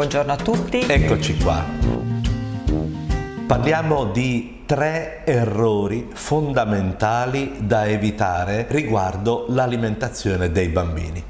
Buongiorno a tutti. Eccoci qua. Parliamo di tre errori fondamentali da evitare riguardo l'alimentazione dei bambini.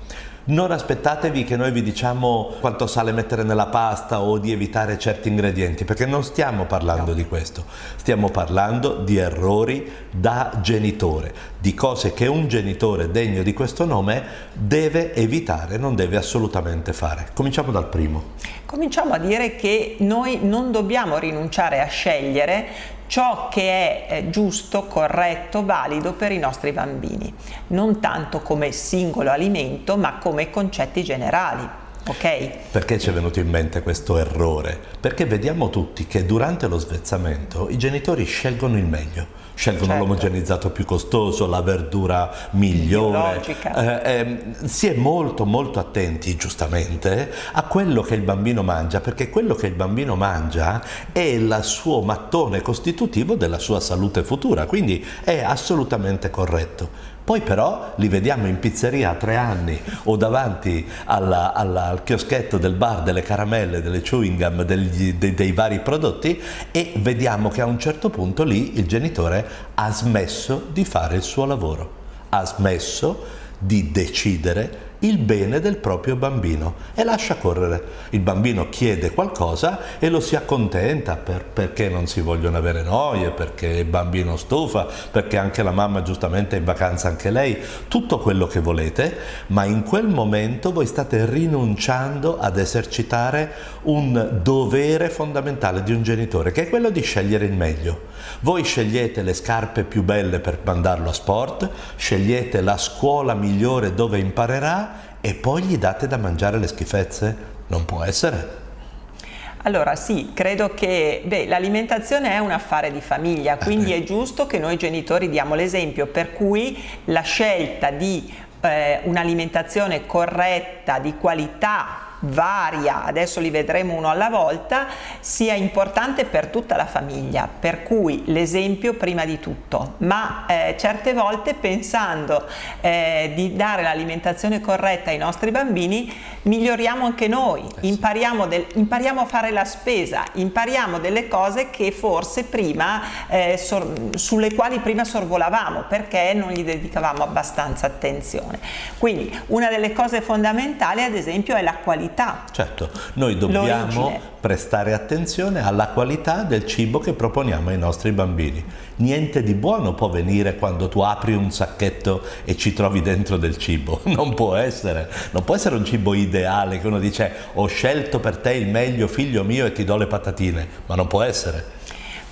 Non aspettatevi che noi vi diciamo quanto sale mettere nella pasta o di evitare certi ingredienti, perché non stiamo parlando no. di questo, stiamo parlando di errori da genitore, di cose che un genitore degno di questo nome deve evitare, non deve assolutamente fare. Cominciamo dal primo. Cominciamo a dire che noi non dobbiamo rinunciare a scegliere ciò che è eh, giusto, corretto, valido per i nostri bambini, non tanto come singolo alimento ma come concetti generali. Okay. Perché ci è venuto in mente questo errore? Perché vediamo tutti che durante lo svezzamento i genitori scelgono il meglio scelgono certo. l'omogenizzato più costoso, la verdura migliore. Eh, eh, si è molto molto attenti, giustamente, a quello che il bambino mangia, perché quello che il bambino mangia è il suo mattone costitutivo della sua salute futura, quindi è assolutamente corretto. Poi però li vediamo in pizzeria a tre anni o davanti alla, alla, al chioschetto del bar delle caramelle, delle chewing gum, degli, dei, dei vari prodotti e vediamo che a un certo punto lì il genitore ha smesso di fare il suo lavoro, ha smesso di decidere il bene del proprio bambino e lascia correre. Il bambino chiede qualcosa e lo si accontenta per, perché non si vogliono avere noie, perché il bambino stufa, perché anche la mamma giustamente è in vacanza anche lei, tutto quello che volete, ma in quel momento voi state rinunciando ad esercitare un dovere fondamentale di un genitore, che è quello di scegliere il meglio. Voi scegliete le scarpe più belle per mandarlo a sport, scegliete la scuola migliore dove imparerà e poi gli date da mangiare le schifezze? Non può essere. Allora sì, credo che l'alimentazione è un affare di famiglia, quindi è giusto che noi genitori diamo l'esempio, per cui la scelta di eh, un'alimentazione corretta, di qualità, varia, adesso li vedremo uno alla volta, sia importante per tutta la famiglia, per cui l'esempio prima di tutto, ma eh, certe volte pensando eh, di dare l'alimentazione corretta ai nostri bambini miglioriamo anche noi, eh impariamo, del, impariamo, a fare la spesa, impariamo delle cose che forse prima, eh, sor, sulle quali prima sorvolavamo perché non gli dedicavamo abbastanza attenzione. Quindi una delle cose fondamentali ad esempio è la qualità qualità. Certo, noi dobbiamo prestare attenzione alla qualità del cibo che proponiamo ai nostri bambini. Niente di buono può venire quando tu apri un sacchetto e ci trovi dentro del cibo, non può essere, non può essere un cibo ideale che uno dice ho scelto per te il meglio figlio mio e ti do le patatine, ma non può essere.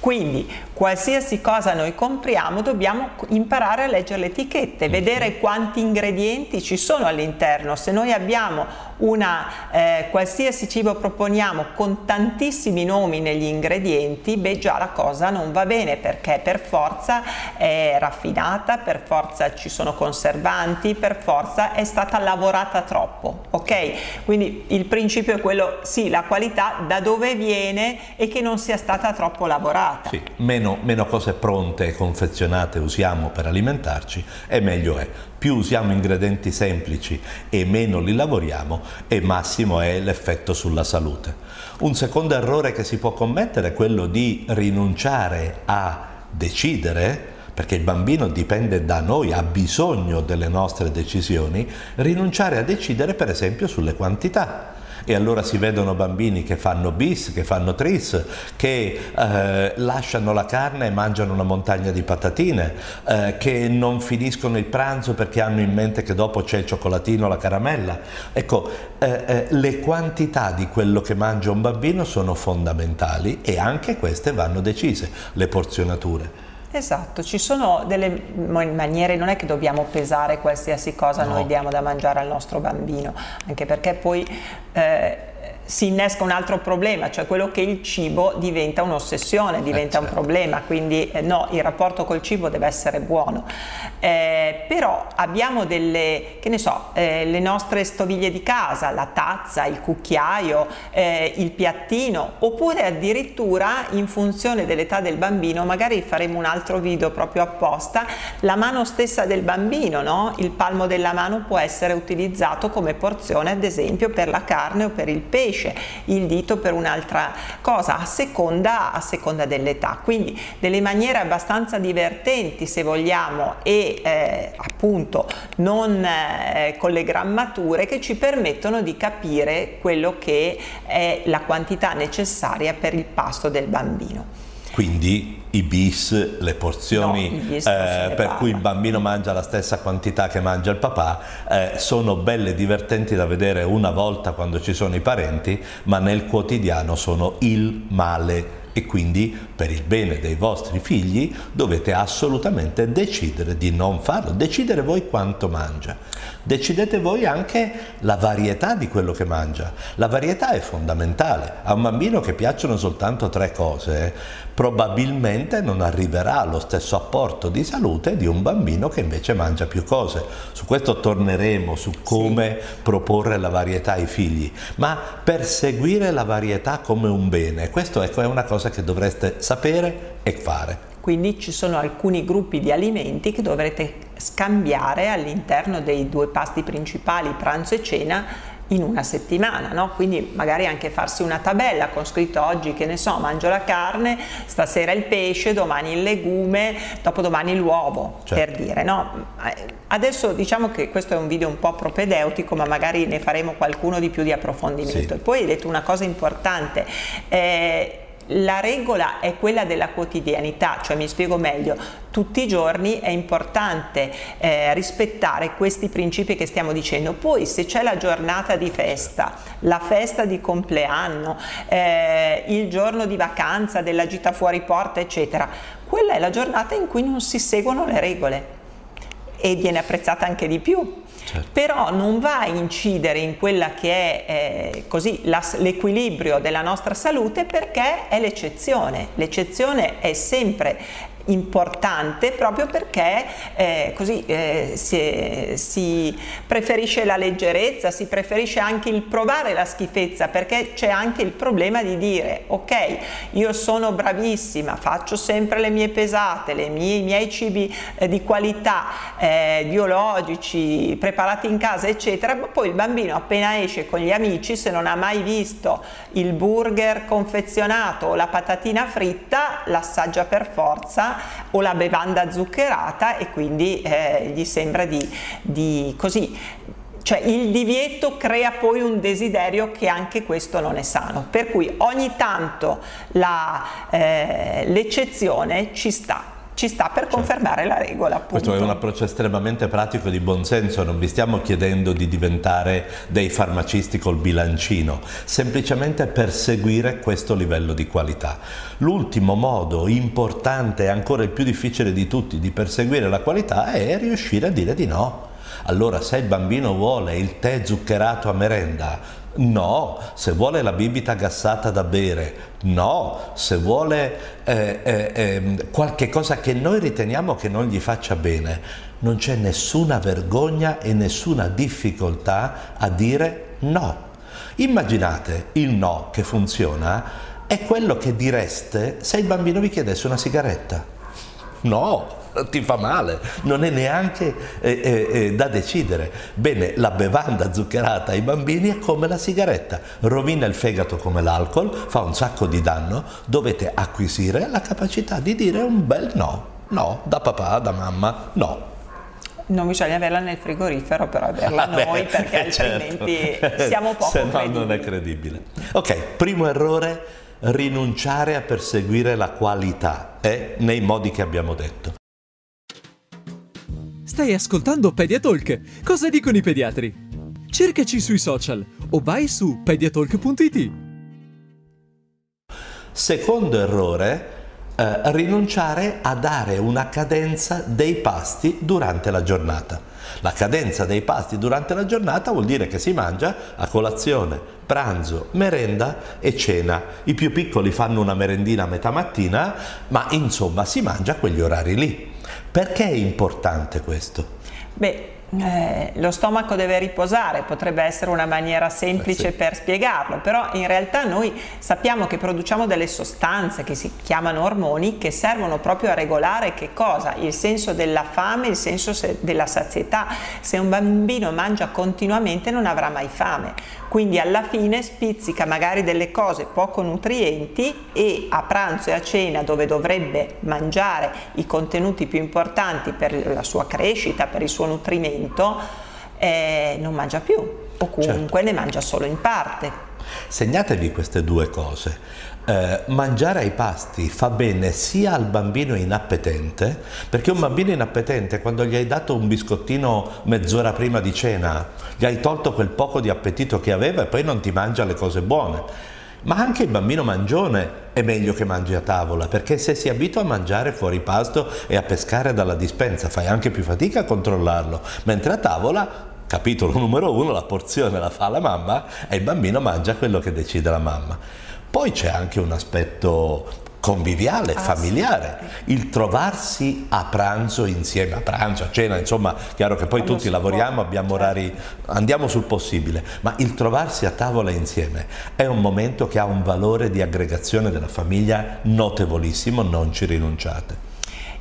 Quindi qualsiasi cosa noi compriamo dobbiamo imparare a leggere le etichette, vedere quanti ingredienti ci sono all'interno. Se noi abbiamo una eh, qualsiasi cibo proponiamo con tantissimi nomi negli ingredienti, beh già la cosa non va bene perché per forza è raffinata, per forza ci sono conservanti, per forza è stata lavorata troppo, ok? Quindi il principio è quello, sì, la qualità da dove viene e che non sia stata troppo lavorata. Sì, meno, meno cose pronte e confezionate usiamo per alimentarci e meglio è più usiamo ingredienti semplici e meno li lavoriamo e massimo è l'effetto sulla salute. Un secondo errore che si può commettere è quello di rinunciare a decidere perché il bambino dipende da noi, ha bisogno delle nostre decisioni, rinunciare a decidere per esempio sulle quantità e allora si vedono bambini che fanno bis, che fanno tris, che eh, lasciano la carne e mangiano una montagna di patatine, eh, che non finiscono il pranzo perché hanno in mente che dopo c'è il cioccolatino la caramella. Ecco, eh, eh, le quantità di quello che mangia un bambino sono fondamentali e anche queste vanno decise, le porzionature. Esatto, ci sono delle maniere, non è che dobbiamo pesare qualsiasi cosa no. noi diamo da mangiare al nostro bambino, anche perché poi eh, si innesca un altro problema, cioè quello che il cibo diventa un'ossessione, diventa eh, certo. un problema, quindi eh, no, il rapporto col cibo deve essere buono. Eh, però abbiamo delle, che ne so, eh, le nostre stoviglie di casa, la tazza, il cucchiaio, eh, il piattino, oppure addirittura in funzione dell'età del bambino, magari faremo un altro video proprio apposta, la mano stessa del bambino, no? il palmo della mano può essere utilizzato come porzione ad esempio per la carne o per il pesce, pesce, il dito per un'altra cosa, a seconda, a seconda dell'età. Quindi delle maniere abbastanza divertenti se vogliamo e eh, appunto non eh, con le grammature che ci permettono di capire quello che è la quantità necessaria per il pasto del bambino. Quindi i bis, le porzioni no, bis eh, per cui il bambino mangia la stessa quantità che mangia il papà, eh, sono belle e divertenti da vedere una volta quando ci sono i parenti, ma nel quotidiano sono il male. E quindi per il bene dei vostri figli dovete assolutamente decidere di non farlo, decidere voi quanto mangia, decidete voi anche la varietà di quello che mangia, la varietà è fondamentale, a un bambino che piacciono soltanto tre cose probabilmente non arriverà allo stesso apporto di salute di un bambino che invece mangia più cose, su questo torneremo su come sì. proporre la varietà ai figli, ma perseguire la varietà come un bene, questo ecco, è una cosa che dovreste sapere e fare. Quindi ci sono alcuni gruppi di alimenti che dovrete scambiare all'interno dei due pasti principali, pranzo e cena, in una settimana, no? quindi magari anche farsi una tabella con scritto oggi che ne so, mangio la carne, stasera il pesce, domani il legume, dopodomani l'uovo, certo. per dire. No? Adesso diciamo che questo è un video un po' propedeutico, ma magari ne faremo qualcuno di più di approfondimento. Sì. E poi hai detto una cosa importante. Eh, la regola è quella della quotidianità, cioè mi spiego meglio, tutti i giorni è importante eh, rispettare questi principi che stiamo dicendo, poi se c'è la giornata di festa, la festa di compleanno, eh, il giorno di vacanza, della gita fuori porta eccetera, quella è la giornata in cui non si seguono le regole e viene apprezzata anche di più certo. però non va a incidere in quella che è eh, così l'equilibrio della nostra salute perché è l'eccezione. L'eccezione è sempre importante proprio perché eh, così eh, si, si, preferisce la leggerezza, si preferisce anche il provare la schifezza perché c'è anche il problema di dire ok io sono bravissima, faccio sempre le mie pesate, le mie, i miei cibi eh, di qualità, eh, biologici, preparati in casa eccetera, ma poi il bambino appena esce con gli amici se non ha mai visto il burger confezionato o la patatina fritta l'assaggia per forza o la bevanda zuccherata e quindi eh, gli sembra di, di così. Cioè il divieto crea poi un desiderio che anche questo non è sano, per cui ogni tanto eh, l'eccezione ci sta ci sta per certo. confermare la regola. Appunto. Questo è un approccio estremamente pratico di buonsenso, non vi stiamo chiedendo di diventare dei farmacisti col bilancino, semplicemente per seguire questo livello di qualità. L'ultimo modo importante e ancora il più difficile di tutti di perseguire la qualità è riuscire a dire di no. Allora se il bambino vuole il tè zuccherato a merenda, No, se vuole la bibita gassata da bere, no, se vuole eh, eh, eh, qualche cosa che noi riteniamo che non gli faccia bene, non c'è nessuna vergogna e nessuna difficoltà a dire no. Immaginate il no che funziona è quello che direste se il bambino vi chiedesse una sigaretta. No, ti fa male, non è neanche eh, eh, eh, da decidere. Bene, la bevanda zuccherata ai bambini è come la sigaretta, rovina il fegato come l'alcol, fa un sacco di danno, dovete acquisire la capacità di dire un bel no, no, da papà, da mamma, no. Non bisogna averla nel frigorifero, però averla Vabbè, noi perché certo. altrimenti siamo poco Se no non è credibile. Ok, primo errore, rinunciare a perseguire la qualità eh, nei modi che abbiamo detto. Stai ascoltando Pediatalk. Cosa dicono i pediatri? Cercaci sui social o vai su pediatalk.it. Secondo errore, eh, rinunciare a dare una cadenza dei pasti durante la giornata. La cadenza dei pasti durante la giornata vuol dire che si mangia a colazione, pranzo, merenda e cena. I più piccoli fanno una merendina a metà mattina, ma insomma si mangia a quegli orari lì. Perché è importante questo? Beh, eh, lo stomaco deve riposare, potrebbe essere una maniera semplice eh sì. per spiegarlo, però in realtà noi sappiamo che produciamo delle sostanze che si chiamano ormoni che servono proprio a regolare che cosa? Il senso della fame, il senso della sazietà. Se un bambino mangia continuamente non avrà mai fame, quindi alla fine spizzica magari delle cose poco nutrienti e a pranzo e a cena dove dovrebbe mangiare i contenuti più importanti per la sua crescita, per il suo nutrimento, alimento eh, non mangia più o comunque certo. ne mangia solo in parte. Segnatevi queste due cose. Eh, mangiare ai pasti fa bene sia al bambino inappetente, perché un bambino inappetente quando gli hai dato un biscottino mezz'ora prima di cena, gli hai tolto quel poco di appetito che aveva e poi non ti mangia le cose buone ma anche il bambino mangione è meglio che mangi a tavola, perché se si abitua a mangiare fuori pasto e a pescare dalla dispensa fai anche più fatica a controllarlo, mentre a tavola capitolo numero uno, la porzione la fa la mamma e il bambino mangia quello che decide la mamma. Poi c'è anche un aspetto conviviale, ah, familiare, sì. il trovarsi a pranzo insieme, a pranzo, a cena, insomma, chiaro che poi Quando tutti lavoriamo, può. abbiamo certo. orari, andiamo sul possibile, ma il trovarsi a tavola insieme è un momento che ha un valore di aggregazione della famiglia notevolissimo, non ci rinunciate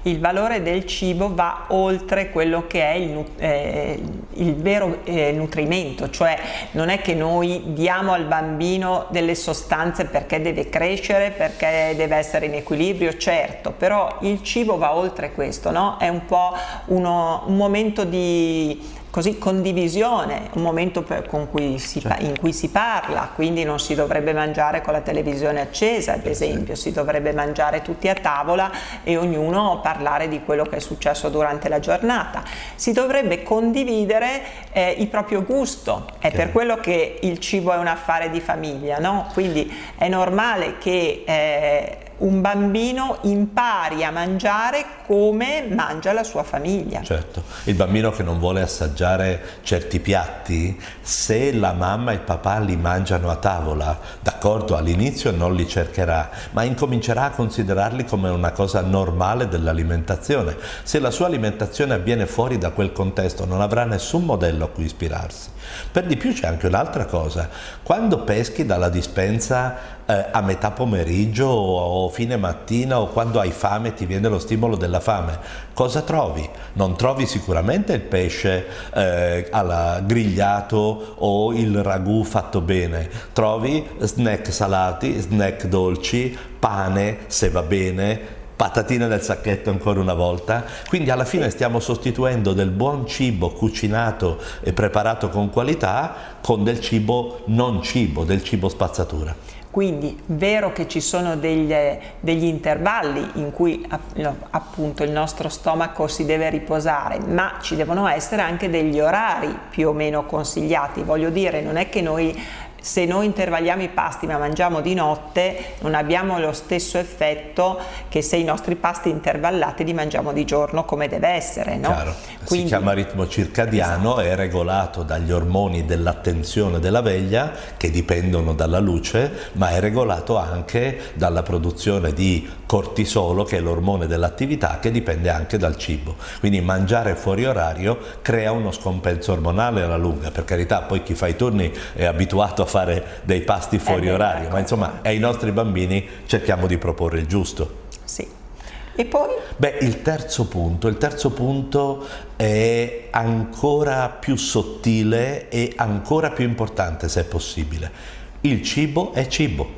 il valore del cibo va oltre quello che è il, eh, il vero eh, nutrimento, cioè non è che noi diamo al bambino delle sostanze perché deve crescere, perché deve essere in equilibrio, certo, però il cibo va oltre questo, no? è un po' uno, un momento di così condivisione, un momento cui si, certo. in cui si parla, quindi non si dovrebbe mangiare con la televisione accesa, ad esempio, si dovrebbe mangiare tutti a tavola e ognuno parlare di quello che è successo durante la giornata. Si dovrebbe condividere eh, il proprio gusto, è per quello che il cibo è un affare di famiglia, no? Quindi è normale che eh, un bambino impari a mangiare come mangia la sua famiglia. Certo, il bambino che non vuole assaggiare certi piatti, se la mamma e il papà li mangiano a tavola, d'accordo, all'inizio non li cercherà, ma incomincerà a considerarli come una cosa normale dell'alimentazione. Se la sua alimentazione avviene fuori da quel contesto, non avrà nessun modello a cui ispirarsi. Per di più c'è anche un'altra cosa, quando peschi dalla dispensa eh, a metà pomeriggio o fine mattina o quando hai fame ti viene lo stimolo della fame, cosa trovi? Non trovi sicuramente il pesce eh, alla grigliato o il ragù fatto bene, trovi snack salati, snack dolci, pane se va bene, patatine nel sacchetto ancora una volta, quindi alla fine stiamo sostituendo del buon cibo cucinato e preparato con qualità con del cibo non cibo, del cibo spazzatura. Quindi vero che ci sono degli, degli intervalli in cui appunto il nostro stomaco si deve riposare, ma ci devono essere anche degli orari più o meno consigliati. Voglio dire, non è che noi se noi intervalliamo i pasti ma mangiamo di notte non abbiamo lo stesso effetto che se i nostri pasti intervallati li mangiamo di giorno come deve essere. No? Chiaro. Quindi, si chiama ritmo circadiano, esatto. è regolato dagli ormoni dell'attenzione della veglia che dipendono dalla luce, ma è regolato anche dalla produzione di cortisolo che è l'ormone dell'attività che dipende anche dal cibo. Quindi mangiare fuori orario crea uno scompenso ormonale alla lunga, per carità poi chi fa i turni è abituato a fare dei pasti fuori eh orario, ecco. ma insomma ai nostri bambini cerchiamo di proporre il giusto. Sì. E poi? Beh, il terzo punto, il terzo punto è ancora più sottile e ancora più importante se è possibile. Il cibo è cibo,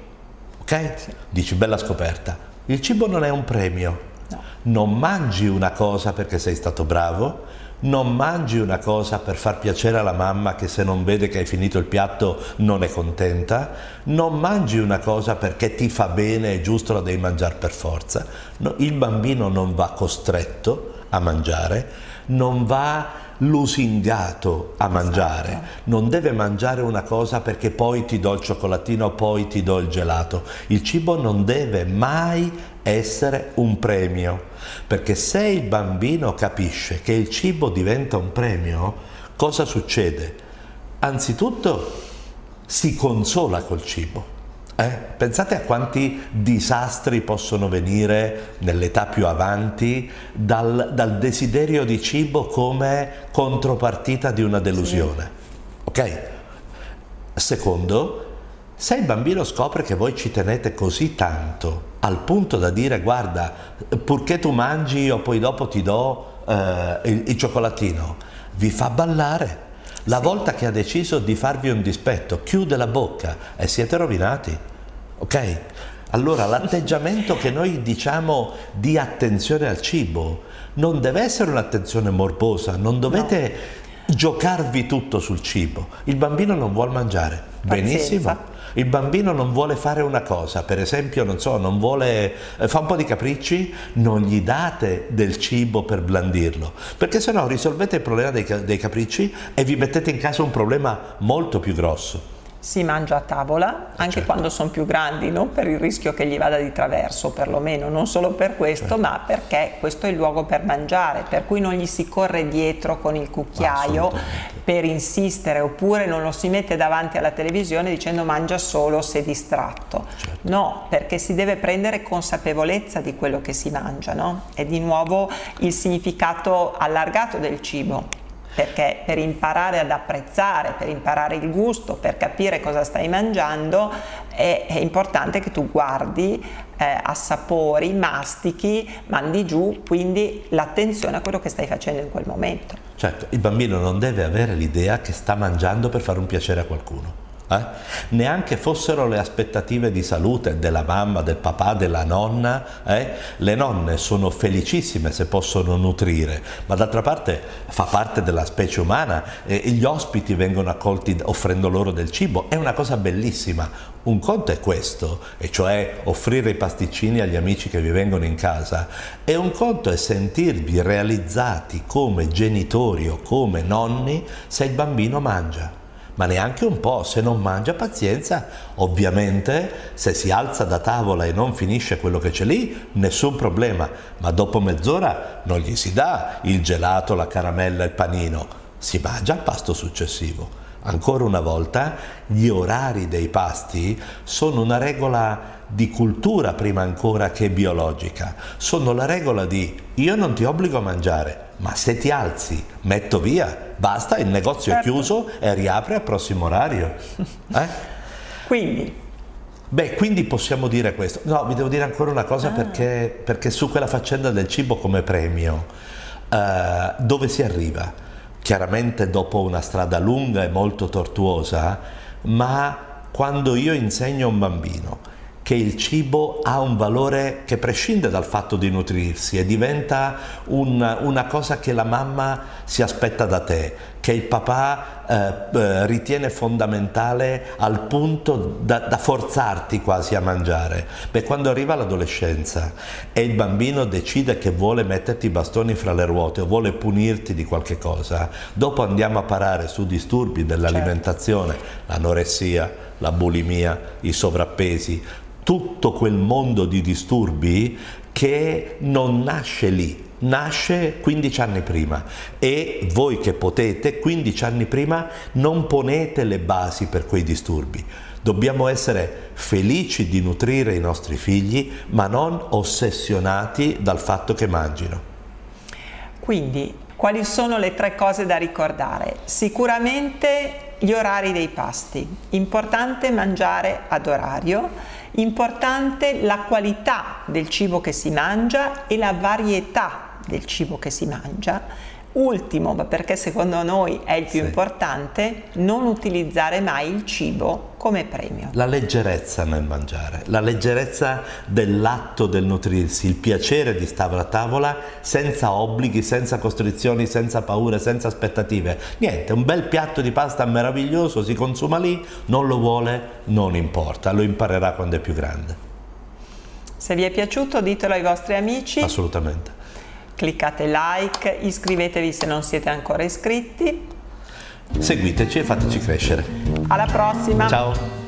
ok? Sì. Dici bella scoperta. Il cibo non è un premio. No. Non mangi una cosa perché sei stato bravo, non mangi una cosa per far piacere alla mamma che se non vede che hai finito il piatto non è contenta, non mangi una cosa perché ti fa bene e giusto la devi mangiare per forza. No, il bambino non va costretto a mangiare, non va lusingato a mangiare, esatto. non deve mangiare una cosa perché poi ti do il cioccolatino, poi ti do il gelato. Il cibo non deve mai essere un premio, perché se il bambino capisce che il cibo diventa un premio, cosa succede? Anzitutto si consola col cibo, Eh? Pensate a quanti disastri possono venire nell'età più avanti dal, dal, desiderio di cibo come contropartita di una delusione. Sì. Ok? Secondo, se il bambino scopre che voi ci tenete così tanto, al punto da dire guarda, purché tu mangi io poi dopo ti do eh, il, il cioccolatino, vi fa ballare. La sì. volta che ha deciso di farvi un dispetto, chiude la bocca e siete rovinati. Ok? Allora l'atteggiamento che noi diciamo di attenzione al cibo non deve essere un'attenzione morbosa, non dovete no. giocarvi tutto sul cibo. Il bambino non vuole mangiare. Pazienza. Benissimo. Il bambino non vuole fare una cosa, per esempio, non so, non vuole, eh, fa un po' di capricci, non gli date del cibo per blandirlo, perché se no risolvete il problema dei, dei capricci e vi mettete in casa un problema molto più grosso si mangia a tavola, anche certo. quando sono più grandi, non per il rischio che gli vada di traverso perlomeno, non solo per questo, certo. ma perché questo è il luogo per mangiare, per cui non gli si corre dietro con il cucchiaio per insistere, oppure non lo si mette davanti alla televisione dicendo mangia solo se distratto. Certo. No, perché si deve prendere consapevolezza di quello che si mangia, no? È di nuovo il significato allargato del cibo perché per imparare ad apprezzare, per imparare il gusto, per capire cosa stai mangiando, è, è importante che tu guardi, eh, assapori, mastichi, mandi giù, quindi l'attenzione a quello che stai facendo in quel momento. Certo, il bambino non deve avere l'idea che sta mangiando per fare un piacere a qualcuno eh? neanche fossero le aspettative di salute della mamma, del papà, della nonna, eh? le nonne sono felicissime se possono nutrire, ma d'altra parte fa parte della specie umana e gli ospiti vengono accolti offrendo loro del cibo, è una cosa bellissima. Un conto è questo, e cioè offrire i pasticcini agli amici che vi vengono in casa, e un conto è sentirvi realizzati come genitori o come nonni se il bambino mangia ma neanche un po', se non mangia pazienza, ovviamente se si alza da tavola e non finisce quello che c'è lì, nessun problema, ma dopo mezz'ora non gli si dà il gelato, la caramella, il panino, si mangia il pasto successivo. Ancora una volta, gli orari dei pasti sono una regola di cultura prima ancora che biologica. Sono la regola di io non ti obbligo a mangiare, ma se ti alzi, metto via, basta, il negozio certo. è chiuso e riapre al prossimo orario. Eh? Quindi? Beh, quindi possiamo dire questo. No, vi devo dire ancora una cosa ah. perché, perché, su quella faccenda del cibo come premio, eh, dove si arriva? Chiaramente dopo una strada lunga e molto tortuosa, ma quando io insegno a un bambino che il cibo ha un valore che prescinde dal fatto di nutrirsi e diventa un, una cosa che la mamma si aspetta da te, che il papà eh, eh, ritiene fondamentale al punto da, da, forzarti quasi a mangiare. Beh, quando arriva l'adolescenza e il bambino decide che vuole metterti i bastoni fra le ruote o vuole punirti di qualche cosa, dopo andiamo a parare su disturbi dell'alimentazione, certo. l'anoressia, la bulimia, i sovrappesi, tutto quel mondo di disturbi che non nasce lì, nasce 15 anni prima e voi che potete 15 anni prima non ponete le basi per quei disturbi. Dobbiamo essere felici di nutrire i nostri figli, ma non ossessionati dal fatto che mangino. Quindi, quali sono le tre cose da ricordare? Sicuramente gli orari dei pasti. Importante mangiare ad orario Importante la qualità del cibo che si mangia e la varietà del cibo che si mangia. Ultimo, ma perché secondo noi è il più sì. importante, non utilizzare mai il cibo come premio. La leggerezza nel mangiare, la leggerezza dell'atto del nutrirsi, il piacere di stare a tavola senza obblighi, senza costrizioni, senza paure, senza aspettative. Niente, un bel piatto di pasta meraviglioso si consuma lì, non lo vuole, non importa, lo imparerà quando è più grande. Se vi è piaciuto ditelo ai vostri amici. Assolutamente cliccate like, iscrivetevi se non siete ancora iscritti. Seguiteci e fateci crescere. Alla prossima! Ciao!